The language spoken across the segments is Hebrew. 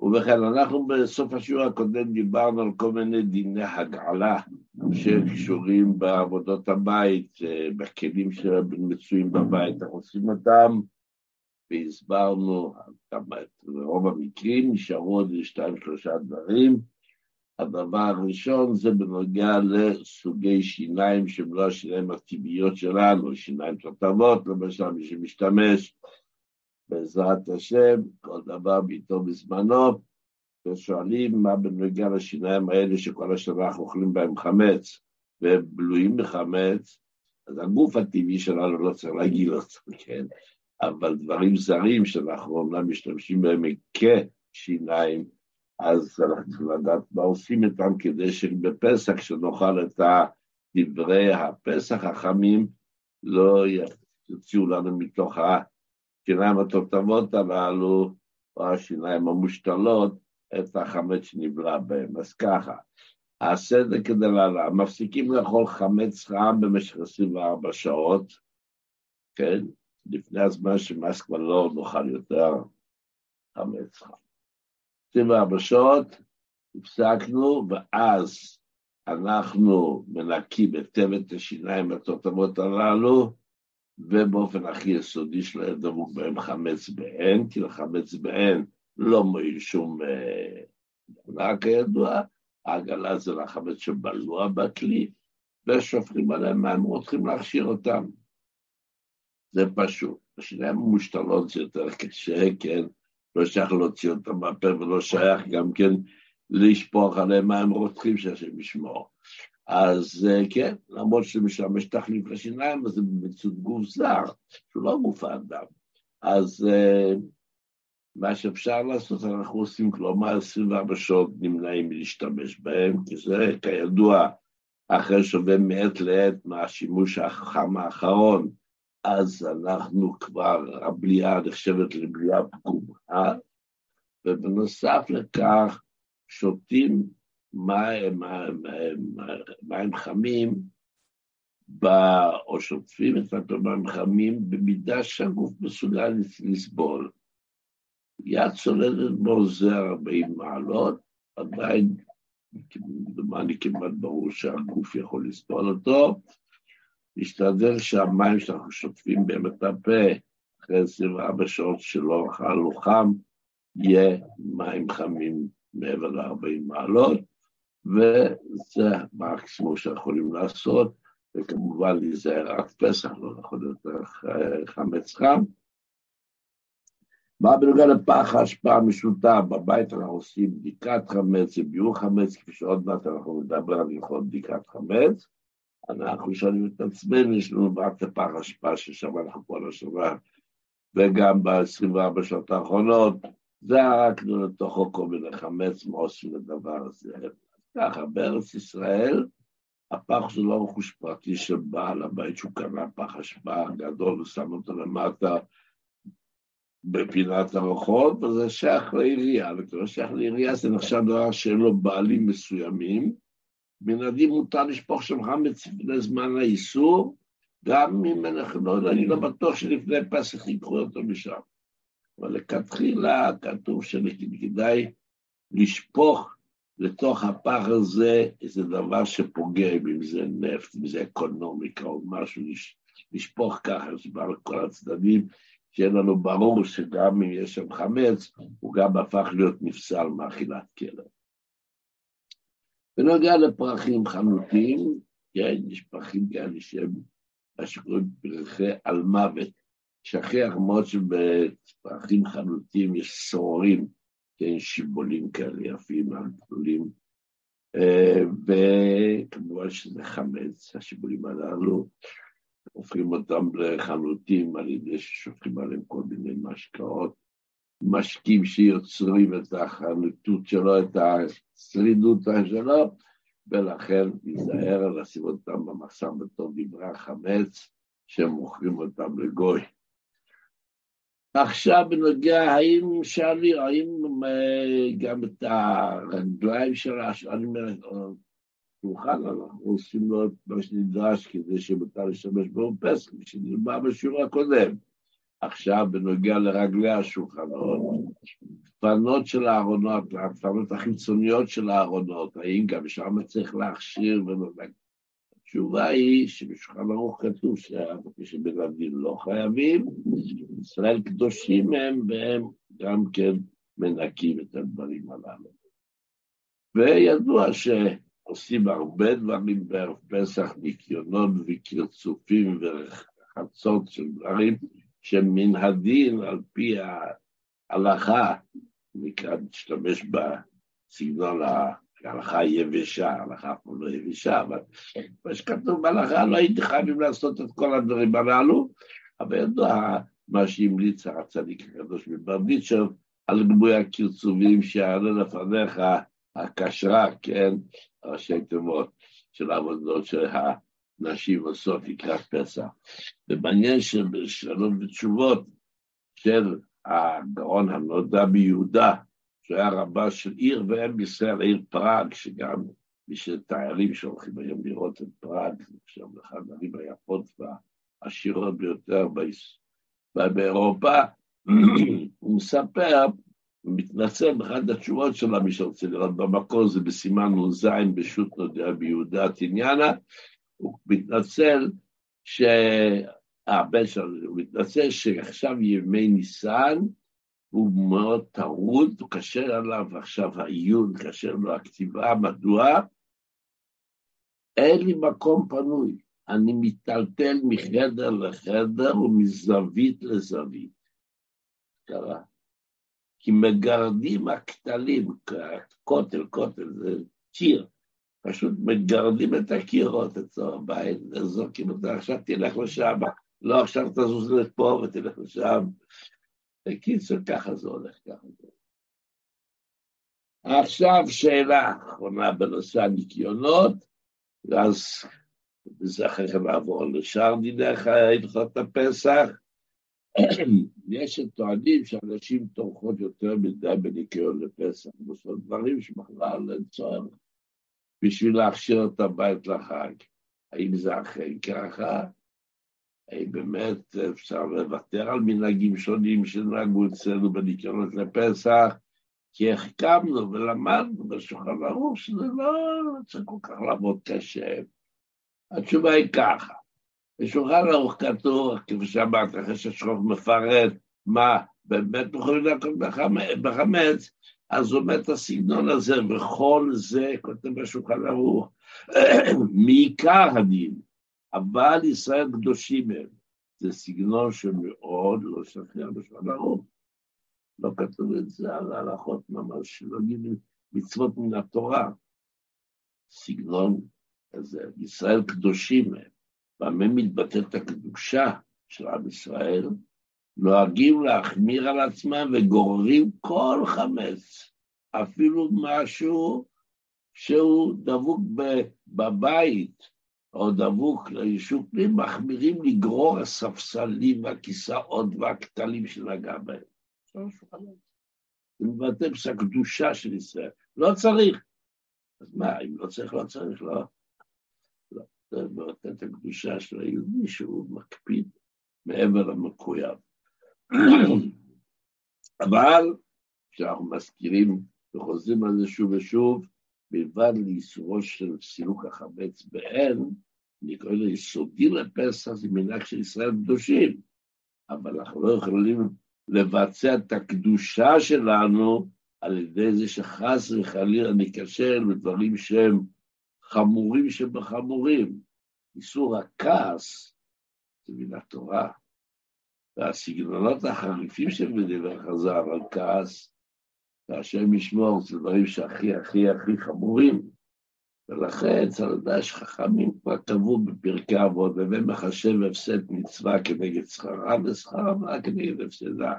ובכן, אנחנו בסוף השיעור הקודם דיברנו על כל מיני דיני הגעלה שקשורים בעבודות הבית, אה, בכלים שמצויים בבית, אנחנו עושים אותם, והסברנו רוב המקרים, נשארו עוד שתיים שלושה דברים. הדבר הראשון זה בנוגע לסוגי שיניים שהם לא השיניים הטבעיות שלנו, שיניים תותבות, למשל מי שמשתמש בעזרת השם, כל דבר בעיתו בזמנו, ושואלים מה בנוגע לשיניים האלה שכל השנה אנחנו אוכלים בהם חמץ, והם בלויים בחמץ, אז הגוף הטבעי שלנו לא צריך להגיל אותו, כן? אבל דברים זרים שאנחנו אומנם משתמשים בהם כשיניים, אז אנחנו לדעת מה עושים איתם כדי שבפסח, כשנאכל את דברי הפסח החמים, לא יוציאו לנו מתוך השיניים התותבות הללו, או השיניים המושתלות, את החמץ שנבלע בהם. אז ככה, הסדר כדלהלן, מפסיקים לאכול חמץ חם במשך 24 שעות, כן? לפני הזמן שמאז כבר לא נאכל יותר חמץ חם. 24 שעות, הפסקנו, ואז אנחנו מנקים היטב את השיניים התותמות הללו, ובאופן הכי יסודי יהיה דבוק בהם חמץ בעין, כי לחמץ בעין לא מועיל שום דבר אה, כידוע, העגלה זה לחמץ שבלוע בכלי, ושופכים עליהם מים, רוצים להכשיר אותם. זה פשוט. השיניים המושתלות זה יותר קשה, כן? לא שייך להוציא אותם מהפה ולא שייך גם כן לשפוך עליהם מים רותחים שהשם ישמור. אז אה, כן, למרות שזה משמש תחליף לשיניים, אז זה במציאות גוף זר, שהוא לא גוף האדם. אז אה, מה שאפשר לעשות, אנחנו עושים, כלומר 24 שעות נמנעים מלהשתמש בהם, כי זה כידוע, אחרי שווה מעת לעת מהשימוש החכם האחרון, אז אנחנו כבר, הבליעה נחשבת לבליעה פגומה, ובנוסף לכך שותים מים, מים חמים, או שוטפים את המים חמים במידה שהגוף מסוגל לסבול. יד צולדת בו זה 40 מעלות, עדיין, דומני כמעט ברור שהגוף יכול לסבול אותו, להשתדל שהמים שאנחנו שוטפים בהם את הפה אחרי 24 שעות שלא אכלנו חם, יהיה מים חמים מעבר ל-40 מעלות, וזה המקסימום שיכולים לעשות, וכמובן להיזהר עד פסח, לא יכול להיות חמץ חם. מה בנוגע לפח ההשפעה המשותף, בבית אנחנו עושים בדיקת חמץ, ביור חמץ, כפי שעוד מעט אנחנו נדבר על הלכות בדיקת חמץ. אנחנו שואלים את עצמנו, יש לנו רק את הפח השפעה ששם אנחנו כל השנה, וגם ב-24 שעות האחרונות, זרקנו לתוכו כל מיני חמץ, מה עושים לדבר הזה? ככה, בארץ ישראל, הפח זה לא רכוש פרטי של בעל הבית שהוא קנה פח השפעה גדול ושם אותו למטה בפינת הרחוב, וזה שייך לעירייה, וכשזה שייך לעירייה זה נחשב דבר שאין לו בעלים מסוימים, מן הדין מותר לשפוך שם חמץ לפני זמן האיסור, גם אם אנחנו לא אני לא בטוח שלפני פסח ייקחו אותו משם. אבל לכתחילה כתוב שכדאי לשפוך לתוך הפח הזה איזה דבר שפוגע, אם זה נפט, אם זה אקונומיקה או משהו, לשפוך ככה, שבא לכל הצדדים, שיהיה לנו ברור שגם אם יש שם חמץ, הוא גם הפך להיות נפסל מאכילת כלב. בנוגע לפרחים חנותיים, כן, יש פרחים כאלה שהם מה שקוראים פרחי על מוות. שכיח מאוד שבפרחים חנותיים יש סוהרים, כן, שיבולים כאלה יפים, גדולים, אה, וכמובן שזה חמץ, השיבולים הללו, הופכים אותם לחנותים על ידי ששופכים עליהם כל מיני משקאות. משקים שיוצרים את החנותות שלו, את השרידות שלו, ולכן ייזהר לשים אותם במחסם בתור דברי החמץ, שהם מוכרים אותם לגוי. עכשיו בנוגע, האם שאלי, האם גם את הרגליים של השאלים שולחן, אנחנו עושים לו את מה שנדרש כדי שמותר להשתמש בו כפי שנדבר בשיעור הקודם. עכשיו בנוגע לרגלי השולחנות, פנות של הארונות, הפנות החיצוניות של הארונות, האם גם שם צריך להכשיר ולדק? התשובה היא שבשולחן ערוך כתוב שבן הדין לא חייבים, ישראל קדושים הם, והם גם כן מנקים את הדברים הללו. וידוע שעושים הרבה דברים בערב פסח, ניקיונות וקרצופים ורחצות של דברים שמן הדין על פי ההלכה, נקרא, נשתמש בסגנון ההלכה היבשה, ההלכה פה לא יבשה, אבל מה שכתוב בהלכה, לא הייתי חייבים לעשות את כל הדברים הללו, אבל ידוע מה שהמליץ הצדיק הקדוש מברדיצ'ר, על גבוי הקרצובים שיעלה לפניך הקשרה, כן, ראשי תיבות של העבודות שהנשים עושות לקראת פסח. ומעניין שבשאלות ותשובות של הגאון הנודע ביהודה, שהיה רבה של עיר ואם ישראל, העיר פראג, שגם מי שתיירים שהולכים היום לראות את פראג, עכשיו אחד הערים היפות והעשירות ביותר באירופה, הוא מספר, הוא מתנצל באחת התשובות שלו, מי שרוצה לראות במקור, זה בסימן נ"ז בשו"ת נודע ביהודה תניאנה, הוא מתנצל ש... הבן שלו, הוא מתנצל שעכשיו ימי ניסן, הוא מאוד טרוד, הוא קשה עליו עכשיו העיון, קשה לו הכתיבה, מדוע? אין לי מקום פנוי, אני מיטלטל מחדר לחדר ומזווית לזווית. קרה. כי מגרדים הכתלים, כותל, כותל זה קיר, פשוט מגרדים את הקירות אצלו הבית, וזורקים אותו, עכשיו תלך לשם, לא עכשיו תזוז לפה ותלך לשם. בקיצור, ככה זה הולך, ככה זה. עכשיו שאלה אחרונה בנושא הניקיונות, ואז בזה אחרי כן נעבור לשאר דיני הלכות הפסח. יש שטוענים שאנשים טורחות יותר מדי בניקיון לפסח, זאת דברים שבכלל אין צורך בשביל להכשיר את הבית לחג. האם זה אכן ככה? האם באמת אפשר לוותר על מנהגים שונים שנהגו אצלנו בניקיונות לפסח? כי החכמנו ולמדנו בשולחן ערוך שזה לא צריך כל כך לעבוד קשה. התשובה היא ככה, בשולחן ערוך כתוב, כפי שאמרת, אחרי ששרוף מפרט מה באמת יכולים להכות בחמץ, אז אומר את הסגנון הזה, וכל זה כותב בשולחן ערוך, מעיקר הדין, אבל ישראל קדושים הם. זה סגנון שמאוד לא שכיח בשולחן ערוך. לא כתוב את זה על ההלכות ממש, לא גילים מצוות מן התורה. סגנון כזה, ישראל קדושים הם. במה מתבטאת הקדושה של עם ישראל? נוהגים להחמיר על עצמם וגוררים כל חמץ, אפילו משהו שהוא דבוק בבית, או דבוק ליישוב פנים, מחמירים לגרור הספסלים והכיסאות והכתלים שנגע בהם. זה מבטא פס הקדושה של ישראל. לא צריך. אז מה, אם לא צריך, לא צריך, לא. את הקדושה של היהודי שהוא מקפיד מעבר למקויב. אבל כשאנחנו מזכירים וחוזרים על זה שוב ושוב, מלבד לאיסורו של סילוק החמץ בעין, אני קורא לו יסודי לפסח, זה מנהג של ישראל קדושים, אבל אנחנו לא יכולים לבצע את הקדושה שלנו על ידי זה שחס וחלילה ניכשל בדברים שהם חמורים שבחמורים. איסור הכעס זה מן התורה. והסגנונות החריפים של מדינה חזר על כעס, והשם ישמור, זה דברים שהכי הכי הכי חמורים. ולכן צריך לדעת שחכמים כבר קבעו בפרקי אבות, והווה מחשב הפסד מצווה כנגד שכרה, ושכרה כנגד הפסדה.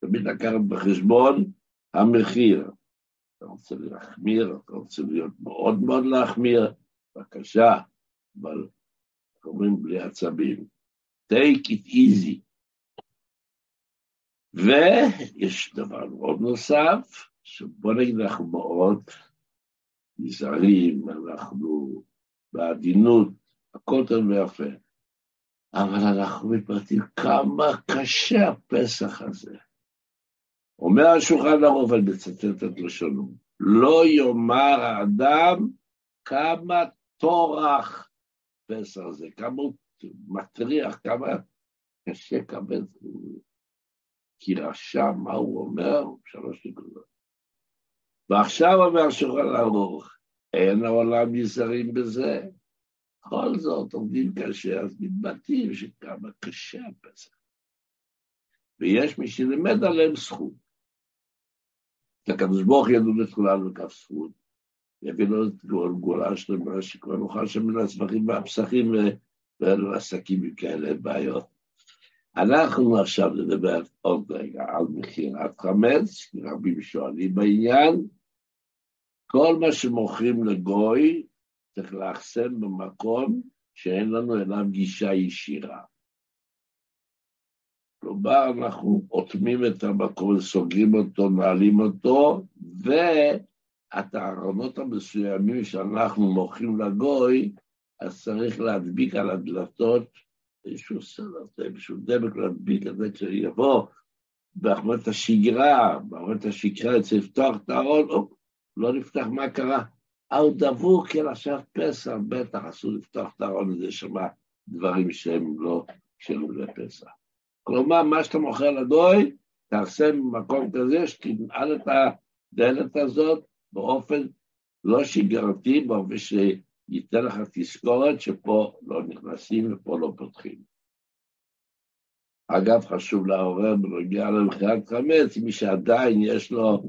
תמיד לקחת בחשבון המחיר. אתה רוצה להחמיר, אתה רוצה להיות מאוד מאוד להחמיר, בבקשה, אבל אומרים בלי עצבים. take it easy. ויש דבר מאוד נוסף, שבוא נגיד אנחנו מאוד נזהרים, אנחנו בעדינות, הכל טוב ויפה. אבל אנחנו מתפרטים כמה קשה הפסח הזה. אומר השולחן ערוך, אני מצטט את לשונו, לא יאמר האדם כמה טורח פסח זה, כמה הוא מטריח, כמה קשה כבד. כי רשע, מה הוא אומר? שלוש נקודות. ועכשיו אומר השולחן ערוך, אין העולם נזהרים בזה. בכל זאת, עומדים קשה, אז מתבטאים שכמה קשה הפסח. ויש מי שלימד עליהם זכות. הקדוש ברוך ידעו את כולנו לכף זכות, יביא לו את גאולה שלמה, שכבר נוכל שם מן הסבכים והפסחים ואלו עסקים עם כאלה בעיות. אנחנו עכשיו נדבר עוד רגע על מכירת חמץ, כי רבים שואלים בעניין. כל מה שמוכרים לגוי צריך לאחסן במקום שאין לנו אליו גישה ישירה. כלומר, אנחנו אוטמים את המקום, סוגרים אותו, נעלים אותו, ואת הארונות המסוימים שאנחנו מוכרים לגוי, אז צריך להדביק על הדלתות איזשהו סדר, איזשהו דבק להדביק את זה כשיבוא באחמת השגרה, באחמת השגרה צריך לפתוח את הארון, לא נפתח, מה קרה? הוא דבוק אל עכשיו פסח, בטח אסור לפתוח את הארון הזה, שמע דברים שהם לא קשורים לפסח. כלומר, מה שאתה מוכר לגוי, תעשה במקום כזה שתנעל את הדלת הזאת באופן לא שגרתי, באופן שייתן לך תזכורת שפה לא נכנסים ופה לא פותחים. אגב, חשוב לעורר בנוגע למכירת חמץ, מי שעדיין יש לו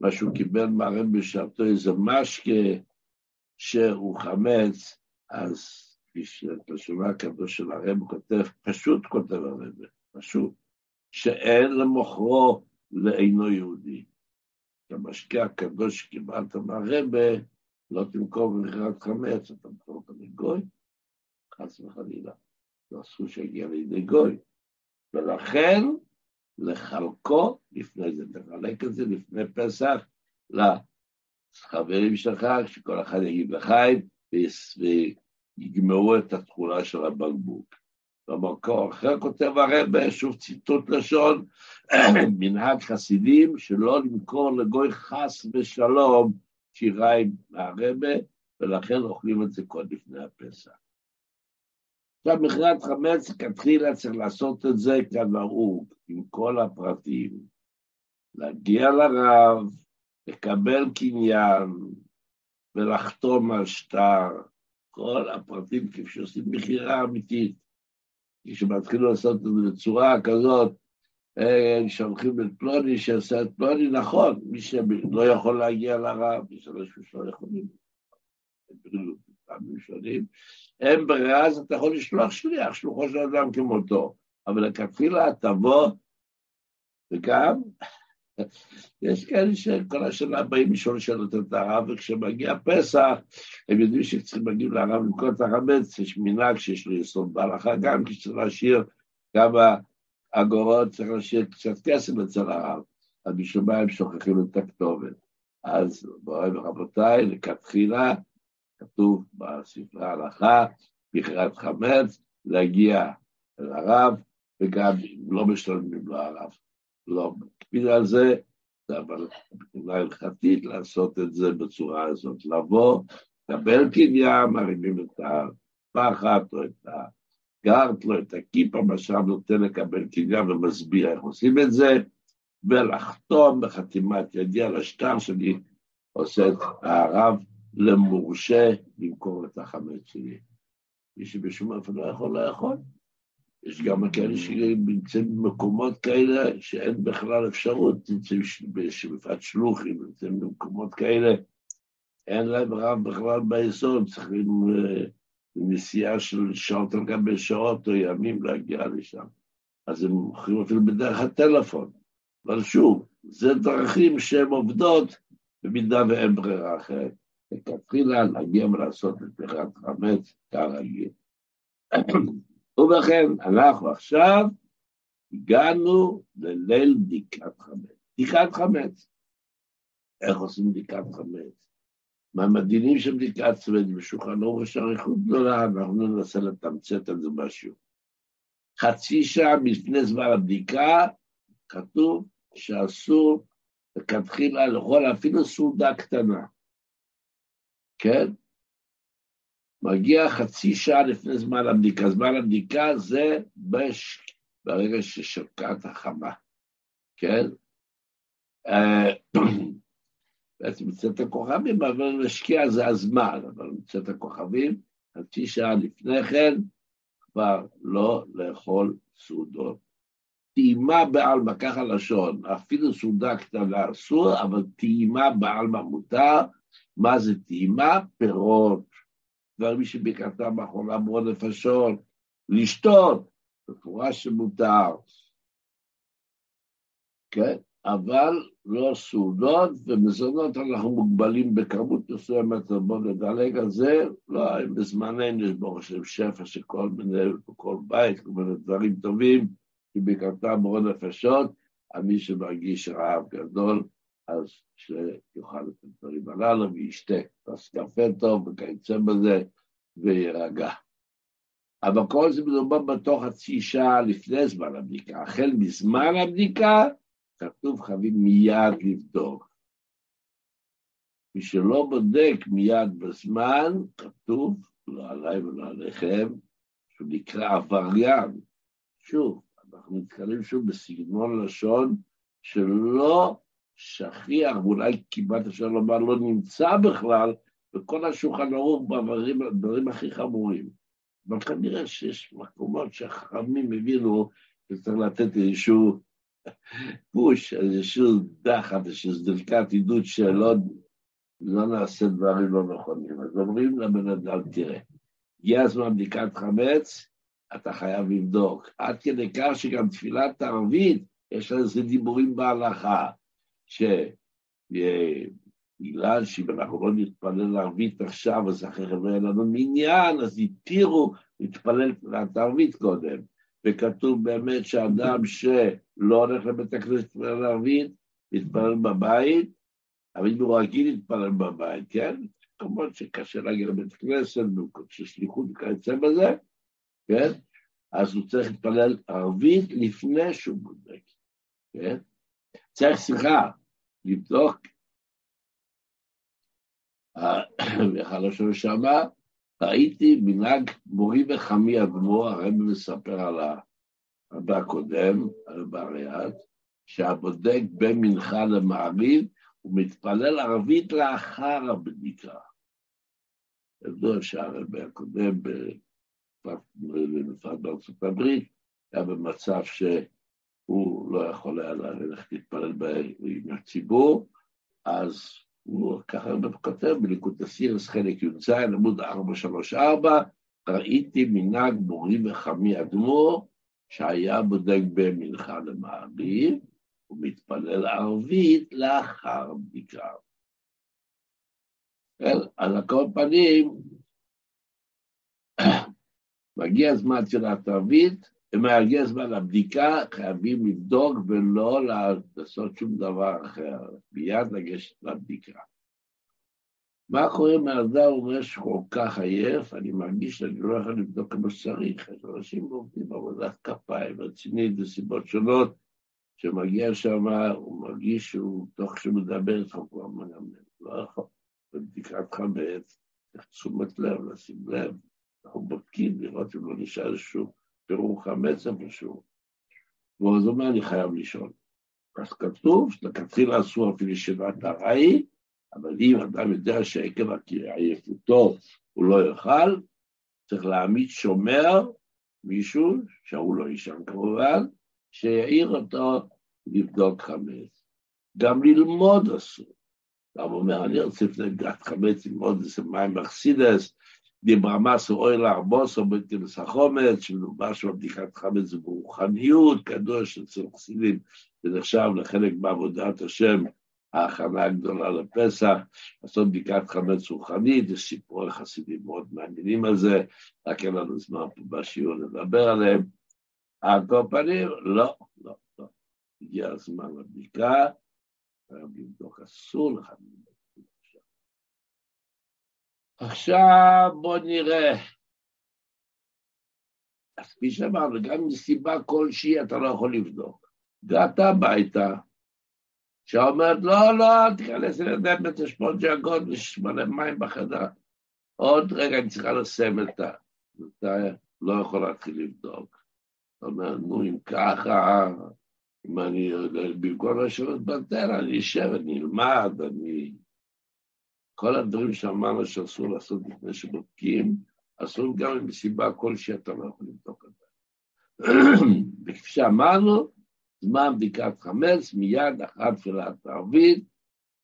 מה שהוא קיבל מהרב בשעתו איזה משקה שהוא חמץ, אז כפי שבשורה הקדוש של הרב כותב, פשוט כותב הרב, פשוט, שאין למוכרו לאינו יהודי. המשקה הקדוש שקיבלת מהרבה, לא תמכור במכירת חמץ, אתה מכור אותו לגוי, חס וחלילה. לא אסור שיגיע לידי גוי. ולכן לחלקו לפני זה, תחלק את זה לפני פסח לחברים שלך, שכל אחד יגיד לחיים ויגמרו את התכולה של הבקבוק. במקור אחר כותב הרבה, שוב ציטוט לשון, מנהג חסידים שלא למכור לגוי חס ושלום שיריים מהרבה, ולכן אוכלים את זה כל לפני הפסח. עכשיו, מכירת חמץ, כתחילה צריך לעשות את זה כנהוג, עם כל הפרטים. להגיע לרב, לקבל קניין ולחתום על שטר, כל הפרטים כפי שעושים מכירה אמיתית. כשמתחילו לעשות את זה בצורה כזאת, אה, שולחים את פלוני שעשה את פלוני, נכון, מי שלא יכול להגיע לרב, יש אנשים שלא יכולים. פעמים שונים, אין ברירה, אז אתה יכול לשלוח שליח, שלוחו של אדם כמותו. אבל לכתחילה תבוא, וגם, יש כאלה שכל השנה באים לשאול שאלות את הרב, וכשמגיע פסח, הם יודעים שצריכים להגיע לרב למכור את החמץ, יש מנהג שיש לו יסוד בהלכה, גם כשצריך להשאיר כמה אגורות, צריך להשאיר קצת כסף אצל הרב, אז בשביל מה הם שוכחים את הכתובת. אז בואי ורבותיי, לכתחילה, כתוב בספרי ההלכה, מכירת חמץ, להגיע אל הרב, וגם לא משלמים לו הרב. לא מקפיד על זה, אבל מבחינה הלכתית לעשות את זה בצורה הזאת, לבוא, לקבל קניין, מרימים את הפחת או את הגרט, לא את הכיפה, מה שם נותן לקבל קניין ומסביר איך עושים את זה, ולחתום בחתימת ידי על השטר שלי, עושה את הרב למורשה למכור את החמץ שלי. מי שבשום אופן לא יכול לאכול. יש גם כאלה שנמצאים במקומות כאלה שאין בכלל אפשרות, נמצאים בשבפת שלוחים, נמצאים במקומות כאלה, אין להם רב בכלל ביסוד, צריכים אה, נסיעה של שעות על גבי שעות או ימים להגיע לשם. אז הם מוכרים אפילו בדרך הטלפון. אבל שוב, זה דרכים שהן עובדות במידה ואין ברירה אחרת. לכתחילה להגיע ולעשות את פתיחת חמץ כרגיל. ובכן, אנחנו עכשיו הגענו לליל בדיקת חמץ. בדיקת חמץ. איך עושים בדיקת חמץ? מה מהמדינים של בדיקת חמץ בשולחן אורך אריכות גדולה, אנחנו ננסה לתמצת את זה משהו. חצי שעה לפני זמן הבדיקה, כתוב שאסור לכתחילה לאכול אפילו סעודה קטנה, כן? מגיע חצי שעה לפני זמן הבדיקה. זמן הבדיקה זה בש... ברגע ששקעת החמה, כן? אה, בעצם מצאת הכוכבים, אבל להשקיע זה הזמן, אבל מצאת הכוכבים, חצי שעה לפני כן, כבר לא לאכול סעודות. טעימה בעלמא, ככה לשון, אפילו סעודה קטנה אסור, אבל טעימה בעלמא מותר. מה זה טעימה? פירות. דברים שבקעתם האחרונה מאוד נפשות, לשתות, מפורש שמותר. כן? אבל לא סעודות ומזונות, אנחנו מוגבלים בכמות מסוימת, בואו נדלג על זה, לא, בזמננו יש ברוך השם שפע של כל מיני, בכל בית, כל מיני דברים טובים, שבקרתם מאוד נפשות, על מי שמרגיש רעב גדול, אז שיאכל את הדברים הללו וישתה כוס קפה טוב וכיוצא בזה ויירגע. אבל כל זה מדובר בתוך חצי שעה לפני זמן הבדיקה. החל מזמן הבדיקה, כתוב חייבים מיד לבדוק. מי שלא בודק מיד בזמן, כתוב, לא עליי ולא עליכם, שהוא נקרא עבריין. שוב, אנחנו נתקלים שוב בסגנון לשון שלא שכיח, ואולי כמעט אפשר לומר לא נמצא בכלל, בכל השולחן ערוך בדברים הכי חמורים. אבל כנראה שיש מקומות שהחכמים הבינו שצריך לתת איזשהו פוש, איזשהו דחת, איזשהו זדלקת עידוד שלא לא נעשה דברים לא נכונים. אז אומרים לבן אדם, תראה, הגיע הזמן בדיקת חמץ, אתה חייב לבדוק. עד כדי כך שגם תפילת הערבית, יש לה איזה דיבורים בהלכה, שבגלל שאם אנחנו לא נתפלל ערבית עכשיו, אז אחרי לא יהיה לנו מניין, אז התירו להתפלל תפילת ערבית קודם. וכתוב באמת שאדם שלא הולך לבית הכנסת להתפלל ערבית, להתפלל בבית, אבל אם הוא רגיל להתפלל בבית, כן? כמובן שקשה להגיע לבית כנסת, של שליחות וכיוצא בזה, כן? אז הוא צריך להתפלל ערבית לפני שהוא בודק, כן? צריך, סליחה, לבדוק, השאלה שמה, ראיתי מנהג מורי וחמי אדמו, הרב מספר על הרבה הקודם, הרב אריאד, שהבודק בין מנחה למעריב, הוא מתפלל ערבית לאחר הבדיקה. ידוע שהרבי הקודם, בפרט בארצות הברית, היה במצב שהוא לא יכול היה ללכת להתפלל עם הציבור, אז הוא ככה כותב בליקוד הסירס חלק י"ז, עמוד 434, ראיתי מנהג מורי וחמי אדמו"ר, שהיה בודק במנחה למעריב, ומתפלל ערבית לאחר בדיקה. כן, על כל פנים, מגיע זמן תפילת ערבית, ומגיע זמן הבדיקה, חייבים לבדוק ולא לעשות שום דבר אחר, מיד לגשת לבדיקה. מה קורה אם האדם אומר שכל כך עייף, אני מרגיש שאני לא יכול לבדוק כמו שצריך, אז אנשים עובדים בעבודת כפיים רצינית בסיבות שונות, שמגיע שם, הוא מרגיש שהוא, תוך שהוא מדבר איתך, הוא כבר מנמנם, לא יכול. בבדיקת חמץ, צריך תשומת לב, לשים לב, אנחנו בודקים לראות אם לא נשאר איזשהו פירור חמץ איפשהו. ואז אומר, אני חייב לישון. אז כתוב שלכתחילה אסור אפילו ישיבת ארעי, אבל אם אדם יודע שעקב עייפותו הוא לא יאכל, צריך להעמיד שומר, מישהו, שהוא לא יישן כמובן, שיעיר אותו לבדוק חמץ. גם ללמוד אסור. למה אומר, אני רוצה לפני גת חמץ ללמוד איזה מים אכסידס, דברמס או אוי לארבוס או בטילס החומץ, שמדובר שם בדיקת חמץ זה ברוחניות, קדוש אצל חסידים, זה נחשב לחלק בעבודת השם, ההכנה הגדולה לפסח, לעשות בדיקת חמץ רוחנית, יש סיפורי חסידים מאוד מעניינים על זה, רק אין לנו זמן פה בשיעור לדבר עליהם. על כל פנים, לא, לא, לא. הגיע הזמן לבדיקה, חייב לבדוק, אסור לך לבדוק. עכשיו בואו נראה אז כפי שאמרנו, גם מסיבה כלשהי אתה לא יכול לבדוק. הגעת הביתה, שאומרת, לא, לא, אל תיכנס לידיים את השפונג'ה יש מלא מים בחדר. עוד רגע אני צריכה לסיים את ה... אתה לא יכול להתחיל לבדוק. אתה אומר, נו, אם ככה, אם אני, במקום לשבת בטל, אני אשב, אני אלמד, אני... כל הדברים שאמרנו שאסור לעשות לפני שבודקים, אסור גם אם מסיבה כלשהי אתה לא יכול לבדוק את זה. וכפי שאמרנו, זמן בדיקת חמץ, מיד אחת תפילת ערבית,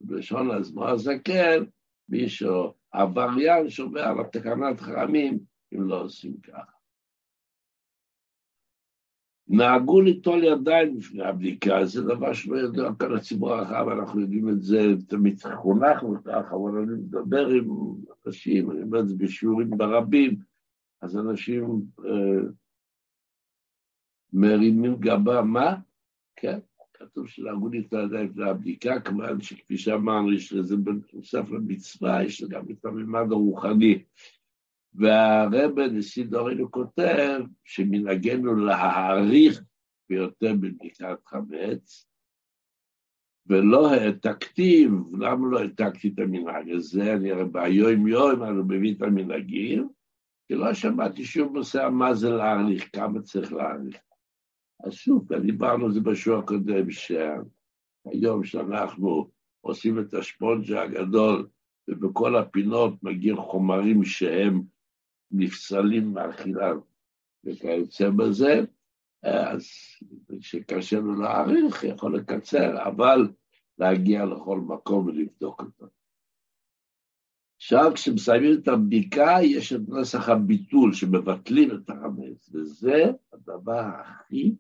בלשון הזמור הזקן, מישהו, עבריין שומע על התקנת חרמים, אם לא עושים ככה. נהגו ליטול ידיים לפני הבדיקה, זה דבר שלא ידוע כאן לציבור הרחב, אנחנו יודעים את זה, תמיד חונכנו ככה, אבל אני מדבר עם אנשים, אני אומר את זה בשיעורים ברבים, אז אנשים אה, מרימים גבה, מה? כן, כתוב שנהגו ליטול ידיים לפני הבדיקה, כמובן שכפי שאמרנו, יש לזה בנוסף למצווה, יש גם את הממד הרוחני. והרבא נשיא דורנו כותב שמנהגנו להעריך ביותר בבדיקת חמץ, ולא העתקתי, למה לא העתקתי את המנהג הזה? אני הרי ביום יום אני מביא את המנהגים, כי לא שמעתי שום נושא מה זה להעריך, כמה צריך להעריך. אז שוב, דיברנו על זה בשיעור הקודם, שהיום שאנחנו עושים את השפונג'ה הגדול, ובכל הפינות מגיעים חומרים שהם נפסלים מאכילה וכיוצא בזה, אז שקשה לו להעריך, יכול לקצר, אבל להגיע לכל מקום ולבדוק אותו. עכשיו, כשמסיימים את הבדיקה, יש את נוסח הביטול שמבטלים את החמץ, וזה הדבר הכי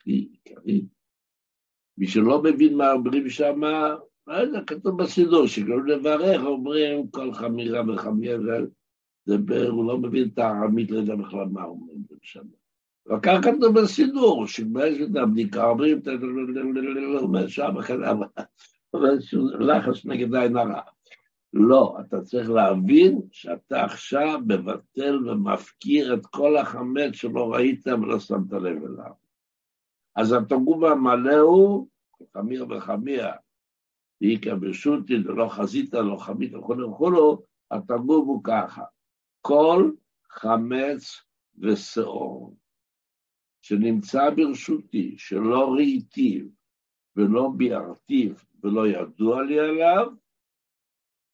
הכי עיקרי. מי שלא מבין מה אומרים שם, לא יודע, כתוב בסידור, שגם לברך אומרים כל חמירה וחמירה, דבר, הוא לא מבין את הארמית, לא יודע בכלל מה הוא אומר שם. וכך כתוב בסידור, שבאיזו הבדיקה אומרים, אומר שם, לחץ נגד עין הרע. לא, אתה צריך להבין שאתה עכשיו מבטל ומפקיר את כל החמץ שלא ראית ולא שמת לב אליו. אז התרגום המלא הוא, חמיר וחמיר, ואיכא ברשותי, לא חזית, לא חמית וכו' וכו', התרגום הוא ככה, כל חמץ ושאור שנמצא ברשותי, שלא ראיתיו ולא ביארתיו ולא ידוע לי עליו,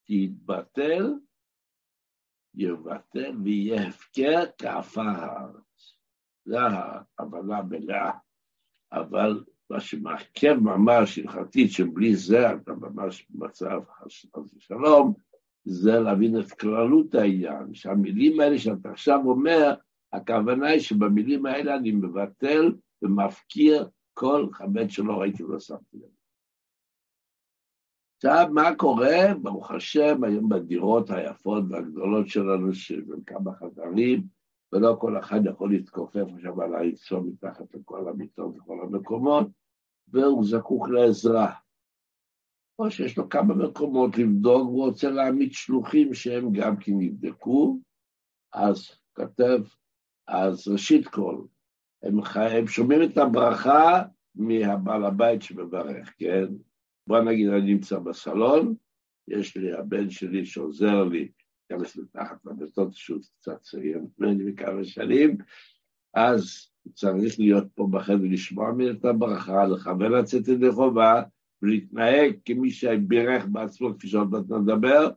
יתבטל, יבטל ויהיה הפקר כעפר הארץ. זו ההבנה מלאה. אבל מה שמעכב ממש הלכתית, שבלי זה אתה ממש במצב חס ושלום, זה להבין את כללות העניין, שהמילים האלה שאתה עכשיו אומר, הכוונה היא שבמילים האלה אני מבטל ומפקיר כל חמץ שלא ראיתי ולא שמתי לב. עכשיו, מה קורה? ברוך השם, היום בדירות היפות והגדולות שלנו, שבין כמה חדרים, ולא כל אחד יכול להתכופף עכשיו על העצו מתחת לכל המיטות וכל המקומות, והוא זקוק לעזרה. או שיש לו כמה מקומות לבדוק, והוא רוצה להעמיד שלוחים שהם גם כן יבדקו, אז כתב, אז ראשית כל, הם, הם שומעים את הברכה מהבעל הבית שמברך, כן? בוא נגיד, אני נמצא בסלון, יש לי הבן שלי שעוזר לי להיכנס מתחת לביתות, שהוא קצת צעיר ממני בכמה שנים, אז צריך להיות פה בחדר לשמוע ממני את הברכה, לכוון לצאת ידי חובה, ולהתנהג כמי שבירך בעצמו, כפי שעוד מעט נדבר,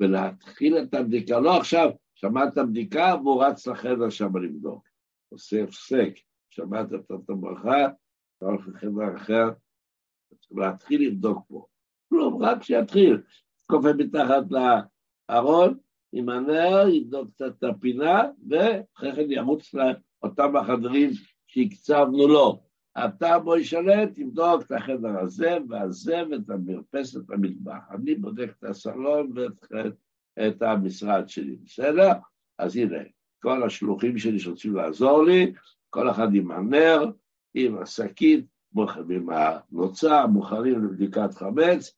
ולהתחיל את הבדיקה. לא עכשיו, שמעת בדיקה והוא רץ לחדר שם לבדוק. עושה הפסק, שמעת את הברכה, אתה הולך לחדר אחר, להתחיל לבדוק פה. כלום, רק שיתחיל. קופא מתחת לארון, עם הנר, יבדוק קצת את הפינה, ואחרי כן ירוץ לאותם החדרים שהקצבנו לו. אתה בוא ישלט, תבדוק את החדר הזה והזה ואת המרפסת והמטבח. אני בודק את הסלון ואת המשרד שלי, בסדר? אז הנה, כל השלוחים שלי שרוצים לעזור לי, כל אחד עם הנר, עם השקית, עם הנוצה, מוכנים לבדיקת חמץ.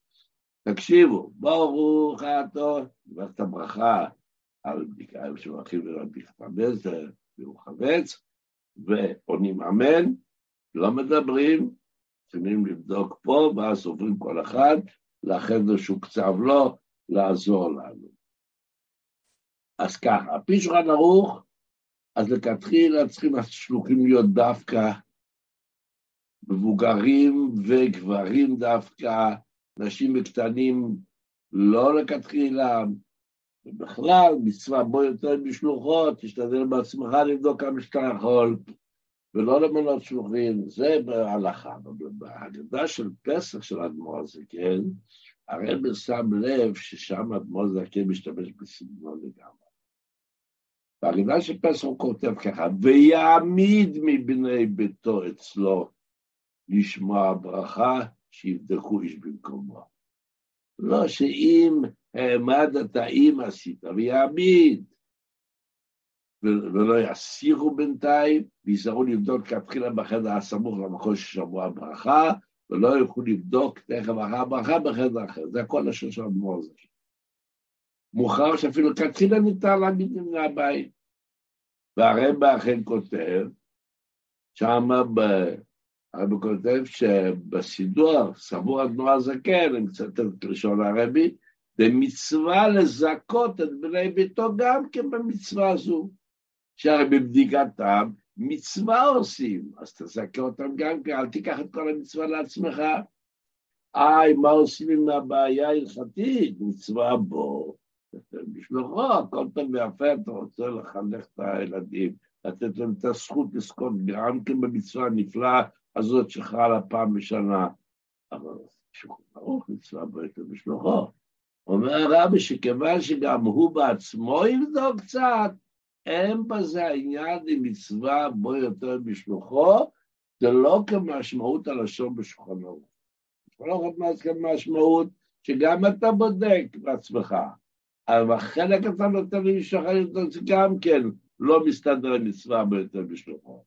תקשיבו, ברוך אתה, נברך את הברכה על בדיקה, שמברכים לבדיקת חמץ, ברוך חמץ, ועונים אמן, לא מדברים, צריכים לבדוק פה, ואז עוברים כל אחד לחדר שהוקצב לו לעזור לנו. אז ככה, על פי שולחן ערוך, אז לכתחילה צריכים השלוחים להיות דווקא מבוגרים וגברים דווקא, נשים וקטנים לא לכתחילה, ובכלל מצווה בו יותר משלוחות, תשתדל בעצמך לבדוק כמה שאתה יכול, ולא למנות שלוחים, זה בהלכה. בהגדה של פסח של אדמו"ר הזקן, הרב שם לב ששם אדמו"ר הזקן משתמש בסגנון לגמרי. בהגדה של פסח הוא כותב ככה, ויעמיד מבני ביתו אצלו לשמוע ברכה, שיבדקו איש במקומו. לא שאם העמדת, אם עשית, ויעמיד, ולא יסירו בינתיים, ויזהרו לבדוק כתחילה בחדר הסמוך למקום ששמעו הברכה, ולא ילכו לבדוק תכף אחר הברכה בחדר אחר. זה הכל השם של אדמו"ר הזה. מאוחר שאפילו כתחילה ניתן להעמיד מן הבית. והרבא אכן כותב, שמה הרבי כותב שבסידור, סבור אדמו"ר הזקן, אני מצטט את לשון הרבי, במצווה לזכות את בני ביתו גם כן במצווה הזו. שהרי בבדיקתם מצווה עושים, אז תזכה אותם גם כן, אל תיקח את כל המצווה לעצמך. איי, מה עושים עם הבעיה ההלכתית? מצווה בו. בשבילך, הכל טוב ויפה, אתה רוצה לחנך את הילדים, לתת להם את הזכות לזכות גם כן במצווה הנפלאה הזאת שחלה פעם בשנה. אבל ברוך מצווה ביתו בשלוחו. אומר הרבי שכיוון שגם הוא בעצמו יבדוק קצת, אין בזה העניין עם מצווה בו יותר בשלוחו, זה לא כמשמעות הלשון בשולחן ערוך. בשולחן ערוך כמשמעות שגם אתה בודק בעצמך, אבל חלק אתה נותן אחר, זה גם כן לא מסתדר עם מצווה בו יותר בשלוחו.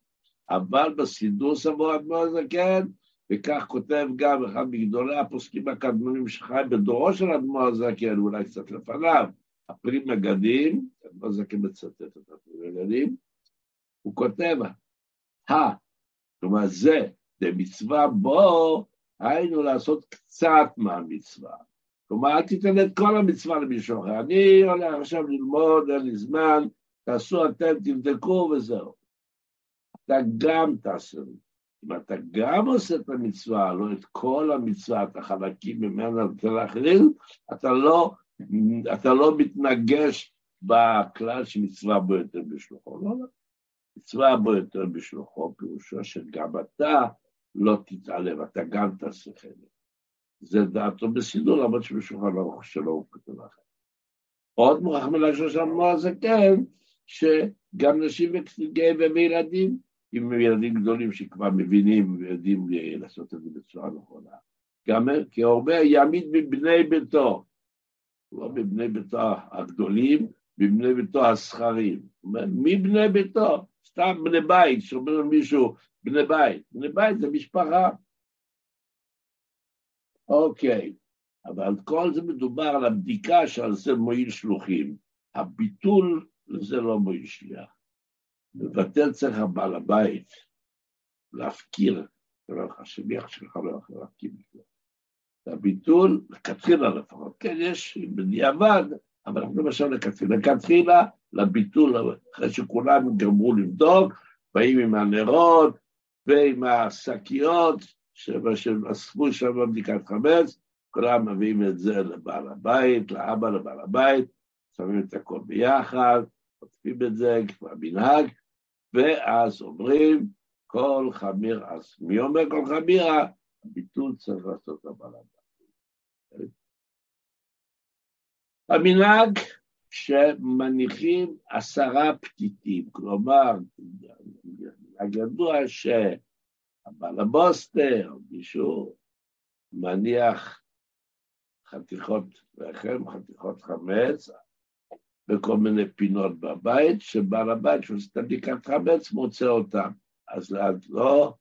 אבל בסידור סבור אדמו"ר הזקן, וכך כותב גם אחד מגדולי הפוסקים הקדמונים שחי בדורו של אדמו"ר הזקן, אולי קצת לפניו, הפרי מגדים, אדמו"ר הזקן מצטט את הפרי מגדים, הוא כותב, ה, כלומר זה, זה מצווה בו, היינו לעשות קצת מהמצווה. כלומר, אל תיתן את כל המצווה למישהו אחר. אני הולך עכשיו ללמוד, אין לי זמן, תעשו אתם, תבדקו וזהו. אתה גם תעשה. אם אתה גם עושה את המצווה, לא את כל המצווה, את החלקים ממנה אתה לא, אתה לא מתנגש בכלל שמצווה בו יותר בשלוחו. לא, לא. מצווה בו יותר בשלוחו, פירושו שגם אתה לא תתעלם, אתה גם תעשה חלק. זה דעתו בסידור, למרות שבשולחן ערוך שלו הוא כתוב אחר. עוד מוכרח מלשון של המנוע זה כן, שגם נשים וילדים עם ילדים גדולים שכבר מבינים ויודעים לעשות את זה בצורה נכונה. גם כי הרבה יעמיד מבני ביתו, לא מבני ביתו הגדולים, מבני ביתו הזכרים. מבני ביתו, סתם בני בית, שאומר למישהו בני בית. בני בית זה משפחה. אוקיי, אבל כל זה מדובר על הבדיקה שעל זה מועיל שלוחים. הביטול לזה לא מועיל שליח. לבטל צריך הבעל הבית, להפקיר, השליח שלך לא יכול להפקיר בכלל. הביטול, לכתחילה לפחות, כן, יש בדיעבד, אבל אנחנו למשל לכתחילה, לכתחילה, לביטול, אחרי שכולם גמרו לבדוק, באים עם הנרות ועם השקיות, שאספו שם בבדיקת חמץ, כולם מביאים את זה לבעל הבית, לאבא לבעל הבית, שמים את הכל ביחד, כותבים את זה כבר מנהג, ואז אומרים כל חמיר, אז מי אומר כל חמירה? הביטול צריך לעשות הבעל המנהג שמניחים עשרה פתיתים, כלומר, הידוע שהבעל הבוסטר, מישהו מניח חתיכות לחם, חתיכות חמץ, בכל מיני פינות בבית, שבעל הבית שעושה את הבדיקת חמץ מוצא אותם. אז לא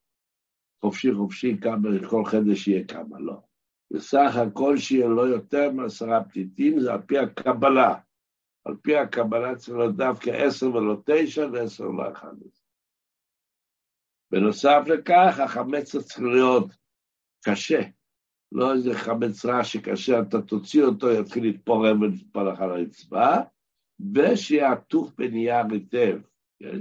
חופשי חופשי כמה, כל חדר שיהיה כמה, לא. בסך הכל שיהיה לא יותר מעשרה פתיתים, זה על פי הקבלה. על פי הקבלה צריך להיות דווקא עשר ולא תשע ועשר ולא אחד. בנוסף לכך, החמץ צריך להיות קשה, לא איזה חמץ רע שקשה, אתה תוציא אותו, יתחיל להתפורר ולהתפול לך על הרצפה, ושיהיה עטוף בנייר היטב, כן?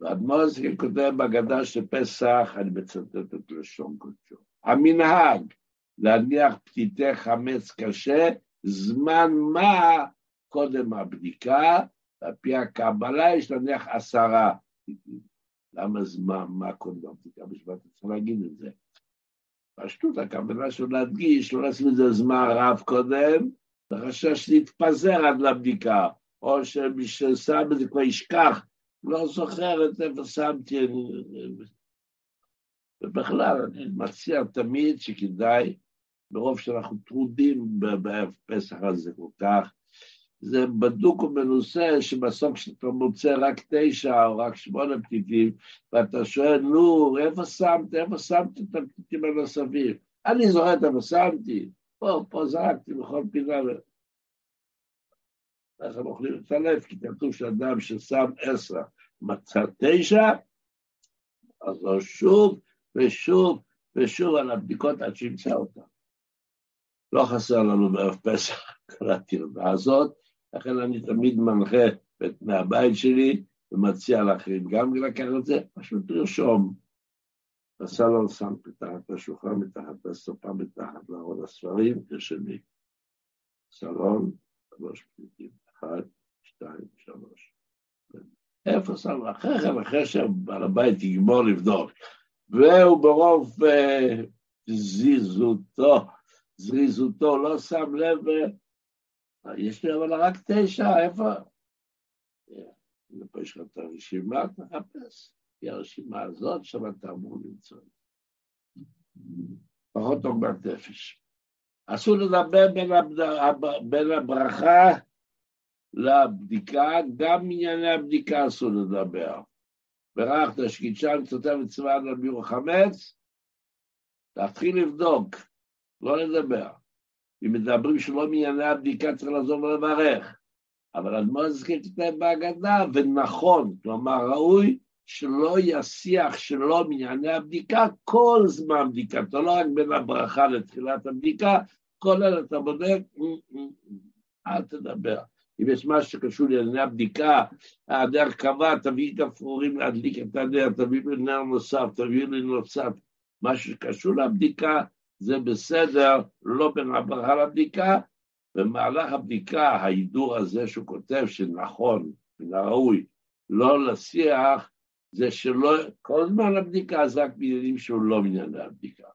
ואדמו"ר זקן כותב בהגדה של פסח, אני מצטט את לשון קודשו. המנהג להניח פתיתי חמץ קשה, זמן מה קודם הבדיקה, ועל פי הקבלה יש להניח עשרה. למה זמן מה קודם הבדיקה? בשביל אתה צריך להגיד את זה. פשטות הכוונה שלו להדגיש, לא לשים את זה זמן רב קודם, לחשש להתפזר עד לבדיקה, או שמי ששם את זה כבר ישכח, לא זוכר את איפה שמתי. ובכלל, אני מציע תמיד שכדאי, ברוב שאנחנו טרודים בערב פסח הזה כל כך, זה בדוק ומנוסה שבסוף כשאתה מוצא רק תשע או רק שמונה פתיתים, ואתה שואל, נו, איפה שמת, איפה שמת את הפתיתים הנוספים? אני זוכר איפה שמתי, פה, פה זרקתי בכל פינה. איך הם אוכלים את הלב, כי כתוב שאדם ששם עשר מצא תשע, אז לא שוב ושוב ושוב על הבדיקות עד שימצא אותה. לא חסר לנו בערב פסח כל הטרדה הזאת, לכן אני תמיד מנחה מהבית שלי ומציע לאחרים גם לקחת את זה, פשוט לרשום. הסלון שם מתחת לשולחן, מתחת לסופה, מתחת לארון הספרים, תרשמי. סלון, שלוש פליטים, אחד, שתיים, שלוש. איפה סלון? אחרי כן, אחרי שבעל הבית יגמור לבדוק. והוא ברוב uh, זריזותו, לא שם לב יש לי אבל רק תשע, איפה? ופה יש לך את הרשימה, תחפש. כי הרשימה הזאת, שם אתה אמור למצוא. פחות עוגמת נפש. אסור לדבר בין, הבד... בין הברכה לבדיקה, גם ענייני הבדיקה אסור לדבר. ברכת שקידשה מצוטה מצווה על ביור חמץ, להתחיל לבדוק, לא לדבר. אם מדברים שלא מענייני הבדיקה צריך לעזור ולברך. אבל אדמו"ר הזכיר כתב בהגדה, ונכון, כלומר ראוי שלא יסיח שלא מענייני הבדיקה כל זמן בדיקתו, לא רק בין הברכה לתחילת הבדיקה, כל אלה אתה בודק, אל תדבר. אם יש משהו שקשור לענייני הבדיקה, הדרך קבע, תביא גפרורים להדליק את הנר, תביא לי נר נוסף, תביא לי נוסף, משהו שקשור לבדיקה, זה בסדר, לא בין הברכה לבדיקה, במהלך הבדיקה, ההידור הזה שהוא כותב שנכון, מן הראוי, לא לשיח, זה שלא, כל זמן הבדיקה זה רק בעניינים שהוא לא מענייני הבדיקה.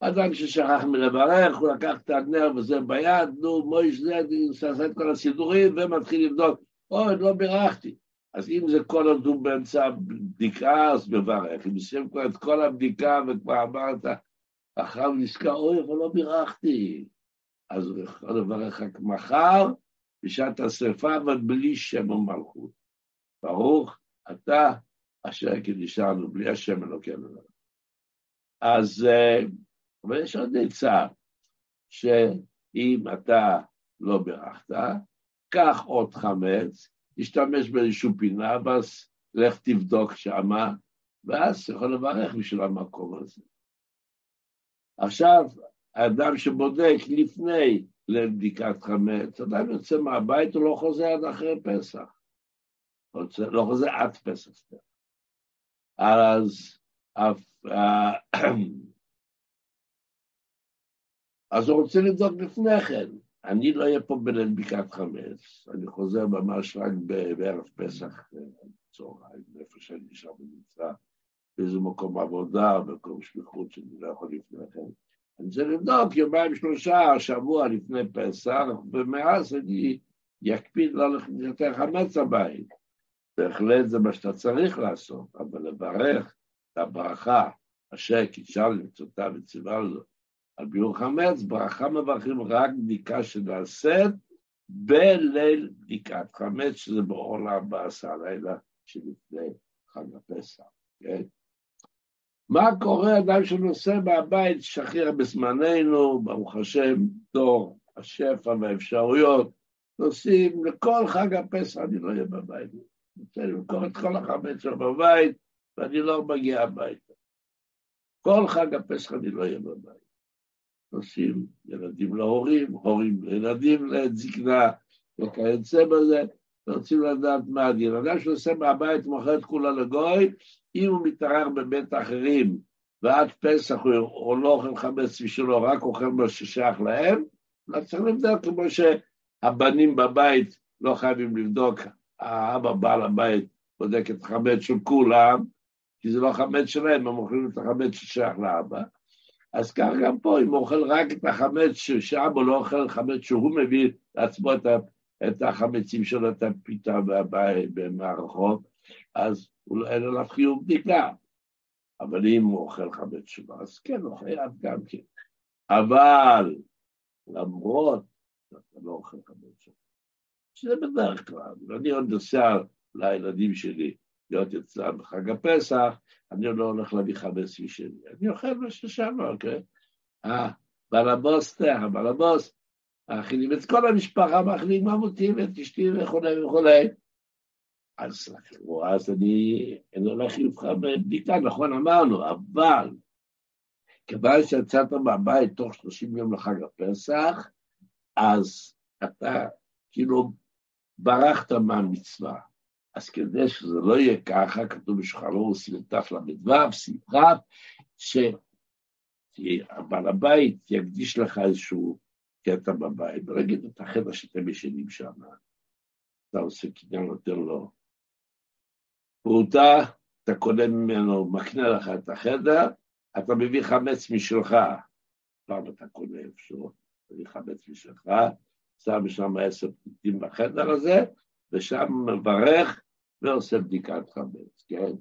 אדם ששכח מלברך, הוא לקח את הנר וזה ביד, נו, מויש זה, עושה את כל הסידורים ומתחיל לבדוק, אוי, לא בירכתי. אז אם זה כל עוד באמצע הבדיקה, אז מברך. אם עושים כבר את כל הבדיקה וכבר אמרת, אחריו נזכר, אוי, אבל לא בירכתי. אז הוא יכול לברך רק מחר, בשעת השרפה, אבל בלי שם ומלכות. ברוך אתה אשר קידישנו, בלי השם אלוקינו. אז, אה, אבל יש עוד עצה, שאם אתה לא בירכת, קח עוד חמץ, תשתמש באיזושהי פינה, ואז לך תבדוק שמה, ואז יכול לברך בשביל המקום הזה. עכשיו, האדם שבודק לפני לבדיקת חמץ, אדם יוצא מהבית, הוא לא חוזר עד אחרי פסח. לא חוזר עד פסח. אז, אז הוא רוצה לבדוק לפני כן. אני לא אהיה פה בליל בקעת חמץ, אני חוזר ממש רק בערב פסח, צהריים, איפה שאני שם נמצא. באיזה מקום עבודה, במקום שליחות שאני לא יכול לפני כן. אני רוצה לבדוק יומיים שלושה, שבוע לפני פסח, ומאז אני אקפיד לא יותר חמץ הבית. בהחלט זה מה שאתה צריך לעשות, אבל לברך את הברכה, אשר קידשה למצותה וציווה לו על ביור חמץ, ברכה מברכים רק בדיקה שנעשית בליל בדיקת חמץ, שזה באור לארבע עשה לילה שלפני חג הפסח, כן? מה קורה אדם שנוסע מהבית שכיר בזמננו, ברוך השם, דור השפע והאפשרויות, נוסעים לכל חג הפסח, אני לא אהיה בבית. אני רוצה למכור את כל החמץ שלו בבית, ואני לא מגיע הביתה. כל חג הפסח אני לא אהיה בבית. עושים ילדים להורים, הורים לילדים לזקנה, וכיוצא בזה, רוצים לדעת מה הדין. אדם שעושה מהבית מוכר את כולה לגוי, אם הוא מתארח בבית אחרים ועד פסח הוא לא אוכל חמץ בשבילו, רק אוכל מה ששייך להם, לא צריך לבדוק כמו שהבנים בבית לא חייבים לבדוק, האבא בעל הבית בודק את החמץ של כולם, כי זה לא חמץ שלהם, הם אוכלים את החמץ ששייך לאבא. אז כך גם פה, אם הוא אוכל רק את החמץ שאבא לא אוכל חמץ שהוא מביא לעצמו את, החמצים שלו, את הפיתה במערכות, אז אין עליו חיוב בדיקה. אבל אם הוא אוכל חמץ שלו, אז כן, הוא חייב גם כן. אבל למרות שאתה לא אוכל חמץ שלו, שזה בדרך כלל, ואני עוד נוסע לילדים שלי להיות אצלם בחג הפסח, אני לא הולך להביא חמץ משלי, אני אוכל מה ששם, אוקיי? אה, בעל הבוס, בעל הבוס, מאכילים את כל המשפחה, מאכילים ממותים, את אשתי וכולי וכולי. אז, אז אני, הולך איתך בבדיקה, נכון אמרנו, אבל כיוון שיצאת מהבית תוך 30 יום לחג הפסח, אז אתה כאילו ברחת מהמצווה. אז כדי שזה לא יהיה ככה, כתוב בשחרור סרטף ל"ו, שמחה, שבעל הבית יקדיש לך איזשהו קטע בבית, ולהגיד את החדר שאתם ישנים שם. אתה עושה קניין, נותן לו פרוטה, אתה קונה ממנו, מקנה לך את החדר, אתה מביא חמץ משלך, פעם אתה קונה איפשהו, מביא חמץ משלך, שם שם עשר פתיתים בחדר הזה, ושם מברך ועושה בדיקת חמץ, כן?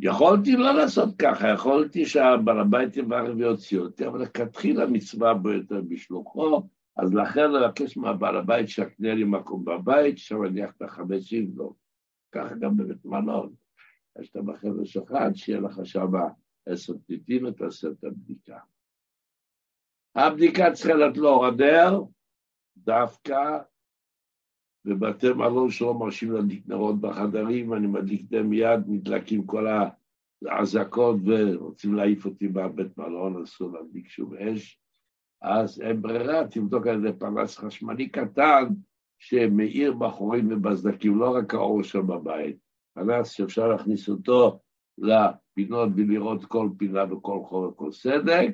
יכולתי לא לעשות ככה, יכולתי שהבעל הבית יברך ויוציא אותי, אבל לכתחילה מצווה בו יותר בשלוחו, אז לכן לבקש מהבעל הבית שיקנה לי מקום בבית, שם אניח את החמשים לו. ככה גם בבית מלון. יש את בחדר שלך, שיהיה לך שם עשר פליטים ותעשה את הבדיקה. הבדיקה צריכה להיות לא רדר, דווקא בבתי מלון שלא מרשים להדליק נרות בחדרים, אני מדליק אותם מיד, נדלקים כל האזעקות ורוצים להעיף אותי מהבית מלון, אסור להדליק שום אש. אז אין ברירה, תבדוק על ידי פרס חשמלי קטן שמאיר בחורים ובסדקים, לא רק האור שם בבית. פרס שאפשר להכניס אותו לפינות ולראות כל פינה וכל חור וכל סדק,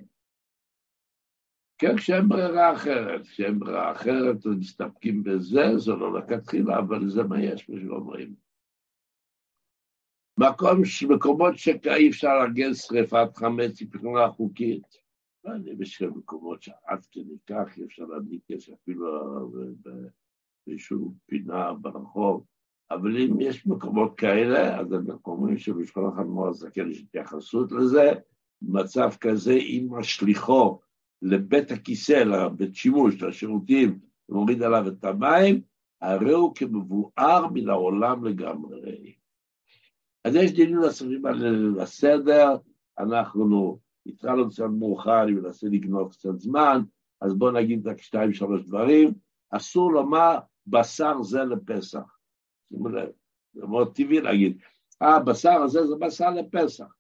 כן, כשאין ברירה אחרת, כשאין ברירה אחרת, אז מסתפקים בזה, זה לא לכתחילה, אבל זה מה יש, מה שאומרים. מקום, מקומות שאי אפשר לארגן שרפת חמץ פתאום חוקית. אני בשביל מקומות שעד כדי כך אי אפשר להדליק אש אפילו באיזשהו פינה ברחוב. אבל אם יש מקומות כאלה, אז הם אומרים שבשביל אחד מאוד זקן יש התייחסות לזה. במצב כזה, אם משליחו לבית הכיסא, לבית שימוש, לשירותים, ומוריד עליו את המים, הרי הוא כמבואר מן העולם לגמרי. אז יש דינים נוספים על הסדר, אנחנו התחלנו קצת מאוחר, אני מנסה לגנוב קצת זמן, אז בואו נגיד רק שתיים, שלוש דברים. אסור לומר בשר זה לפסח. שימו לב, זה מאוד טבעי להגיד, אה, הבשר הזה זה בשר לפסח.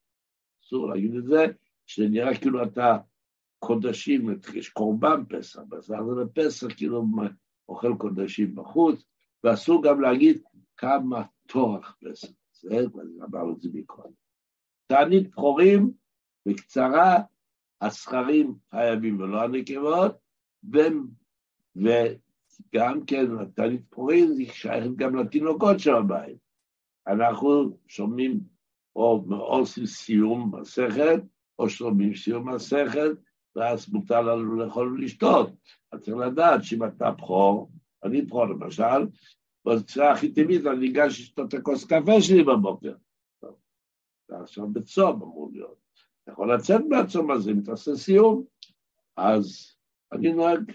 אסור להגיד את זה, שנראה כאילו אתה קודשים, יש קורבן פסח, בשר זה לפסח, כאילו אוכל קודשים בחוץ, ואסור גם להגיד כמה טורח פסח. זה, אמרנו את זה מקודם. תענית בכורים, בקצרה, הזכרים חייבים ולא הנקבות, וגם כן, תענית בכורים זה שייך גם לתינוקות של הבית. אנחנו שומעים או עושים סיום מסכת, או שומעים סיום מסכת, ואז מותר לנו לאכול ולשתות. אז צריך לדעת שאם אתה בכור, אני בכור למשל, בצורה הכי טבעית אני ניגש לשתות את הכוס קפה שלי בבוקר. אתה עכשיו בצום אמור להיות. אתה יכול לצאת מהצום הזה אם תעשה סיום. אז אני נוהג,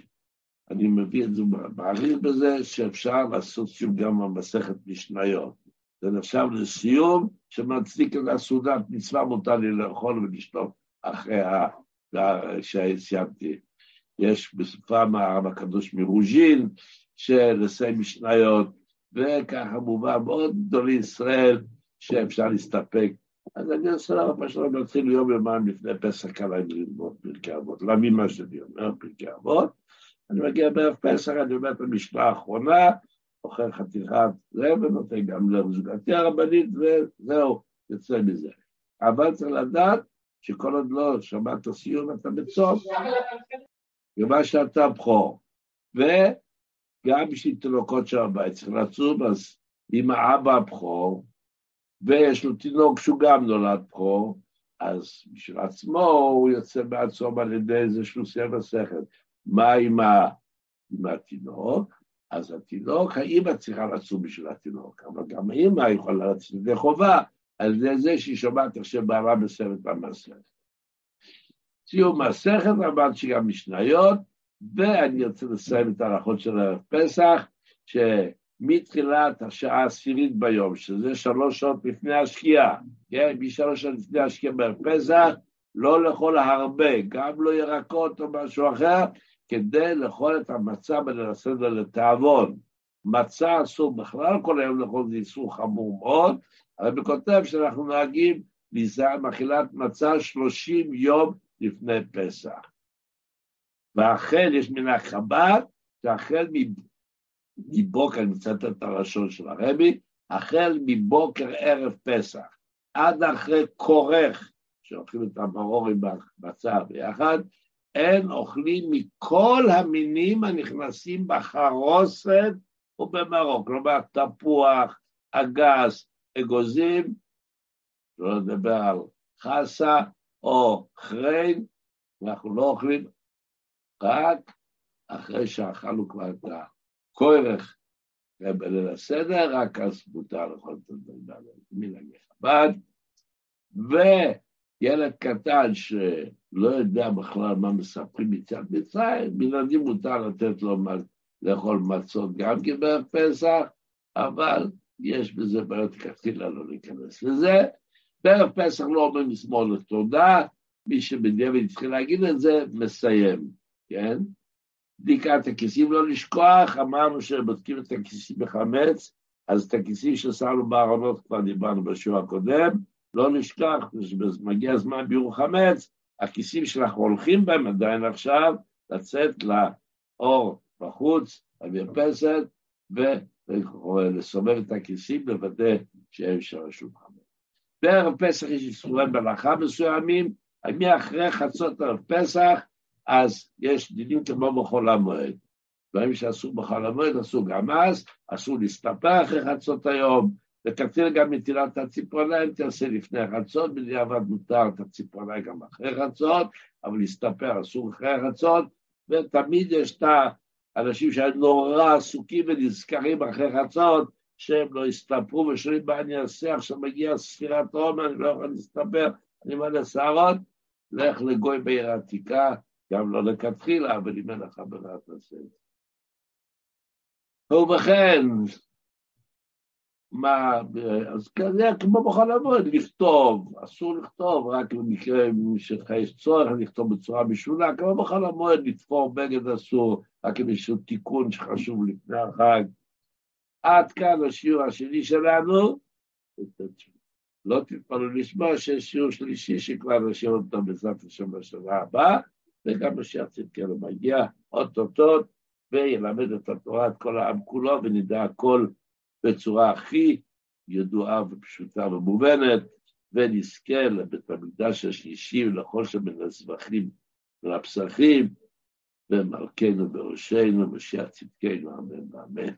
אני מביא את זה, מעריך בזה שאפשר לעשות סיום גם במסכת משניות. זה נחשב לסיום שמצדיק את הסעודת מצווה מותר לי לאכול ולשתות אחרי שסיימתי. יש בסופה מהרב הקדוש מרוז'ין, שלסי משניות וככה מובא מאוד גדולי ישראל שאפשר להסתפק. אז אני עושה לך מה שלא מתחיל יום יומיים לפני פסח קלה ללמוד פרקי אבות, להבין מה שאני אומר פרקי אבות. אני מגיע בערב פסח, אני אומר את המשנה האחרונה, אוכל חתיכת זה ונותן גם לזוגתי הרבנית וזהו, יוצא מזה. אבל צריך לדעת שכל עוד לא שמעת סיום אתה בצום, ומה שאתה בכור. וגם בשביל תינוקות של הבית צריך לצום, אז אם האבא הבכור, ויש לו תינוק שהוא גם נולד בכור, אז בשביל עצמו הוא יוצא בעצום על ידי איזשהו סבב שכל. מה עם, ה... עם התינוק? אז התינוק, האמא צריכה לצום בשביל התינוק, אבל גם האמא יכולה לצום ידי חובה, על ידי זה שהיא שומעת איך שבעלה מסרת במסכת. סיום מסכת, אמרת שגם משניות, ואני רוצה לסיים את ההלכות של ערב פסח, שמתחילת השעה העשירית ביום, שזה שלוש שעות לפני השקיעה, כן, משלוש שעות לפני השקיעה בערב פסח, לא לאכול הרבה, גם לא ירקות או משהו אחר, כדי לאכול את המצה ולנסות לתיאבון. מצה אסור בכלל כל היום לאכול, זה איסור חמור מאוד, הרבי כותב שאנחנו נוהגים מאכילת מצה שלושים יום לפני פסח. ואכן יש מן החב"ד, שהחל מבוקר, אני מצטט את הלשון של הרבי, החל מבוקר ערב פסח, עד אחרי כורך, שאוכלים את המרורים בצער ביחד, אין אוכלים מכל המינים הנכנסים בחרוסת ובמרוק, כלומר תפוח, אגס, אגוזים, לא לדבר על חסה או חריין, אנחנו לא אוכלים רק אחרי שאכלנו כבר את הכורך בליל הסדר, רק אז מותר לאכול את הדברים האלה, מנהגי חב"ד. וילד קטן שלא יודע בכלל מה מספרים מצד מצרים, בלעדים מותר לתת לו לאכול מצות גם כן בפסח, אבל יש בזה בעיות כתחילה לא להיכנס לזה. בערב פסח לא אומר משמאל לתודה, מי שבדיעבד התחיל להגיד את זה, מסיים, כן? בדיקת הכיסים לא לשכוח, אמרנו שבודקים את הכיסים בחמץ, אז את הכיסים ששמנו בארונות כבר דיברנו בשיעור הקודם, לא נשכח, כשמגיע הזמן ביור חמץ, הכיסים שאנחנו הולכים בהם עדיין עכשיו, לצאת לאור בחוץ, למרפסת, ולסובב את הכיסים, לוודא שאין שם שום חמץ. בערב פסח יש איסורי מלאכה מסוימים, מאחרי חצות ערב פסח, אז יש דינים כמו בחול המועד. דברים שאסור בחול המועד, אסור גם אז, אסור להסתפר אחרי חצות היום, ותקטיר גם נטילת הציפורניים, תעשה לפני חצות, בדיעבד מותר את הציפורניים גם אחרי חצות, אבל להסתפר אסור אחרי חצות, ותמיד יש את האנשים שהיו נורא עסוקים ונזכרים אחרי חצות, שהם לא הסתפרו ושואלים מה אני אעשה, עכשיו? מגיע ספירת עומר, אני לא יכול להסתפר, אני מלא שערות, לך לגוי בעיר העתיקה, גם לא לכתחילה, אבל אם אין לך ברירה תעשה את זה. ובכן, מה, אז כזה כמו בכל המועד, לכתוב, אסור לכתוב, רק במקרה שיש צורך לכתוב בצורה משונה, כמו בכל המועד, לתפור בגד אסור, רק אם יש תיקון שחשוב לפני החג. עד כאן השיעור השני שלנו. לא תתפלאו לשמוע שיש שיעור שלישי שכבר נשאיר אותו בעזרת השם בשנה הבאה, וגם משיח צדקנו מגיע אוטוטו וילמד את התורה, את כל העם כולו, ונדע הכל בצורה הכי ידועה ופשוטה ומובנת, ונזכה לבית המקדש השלישי ולחושר בין הזבחים ולפסחים, ומלכנו בראשנו, משיח צדקנו, אמן ואמן.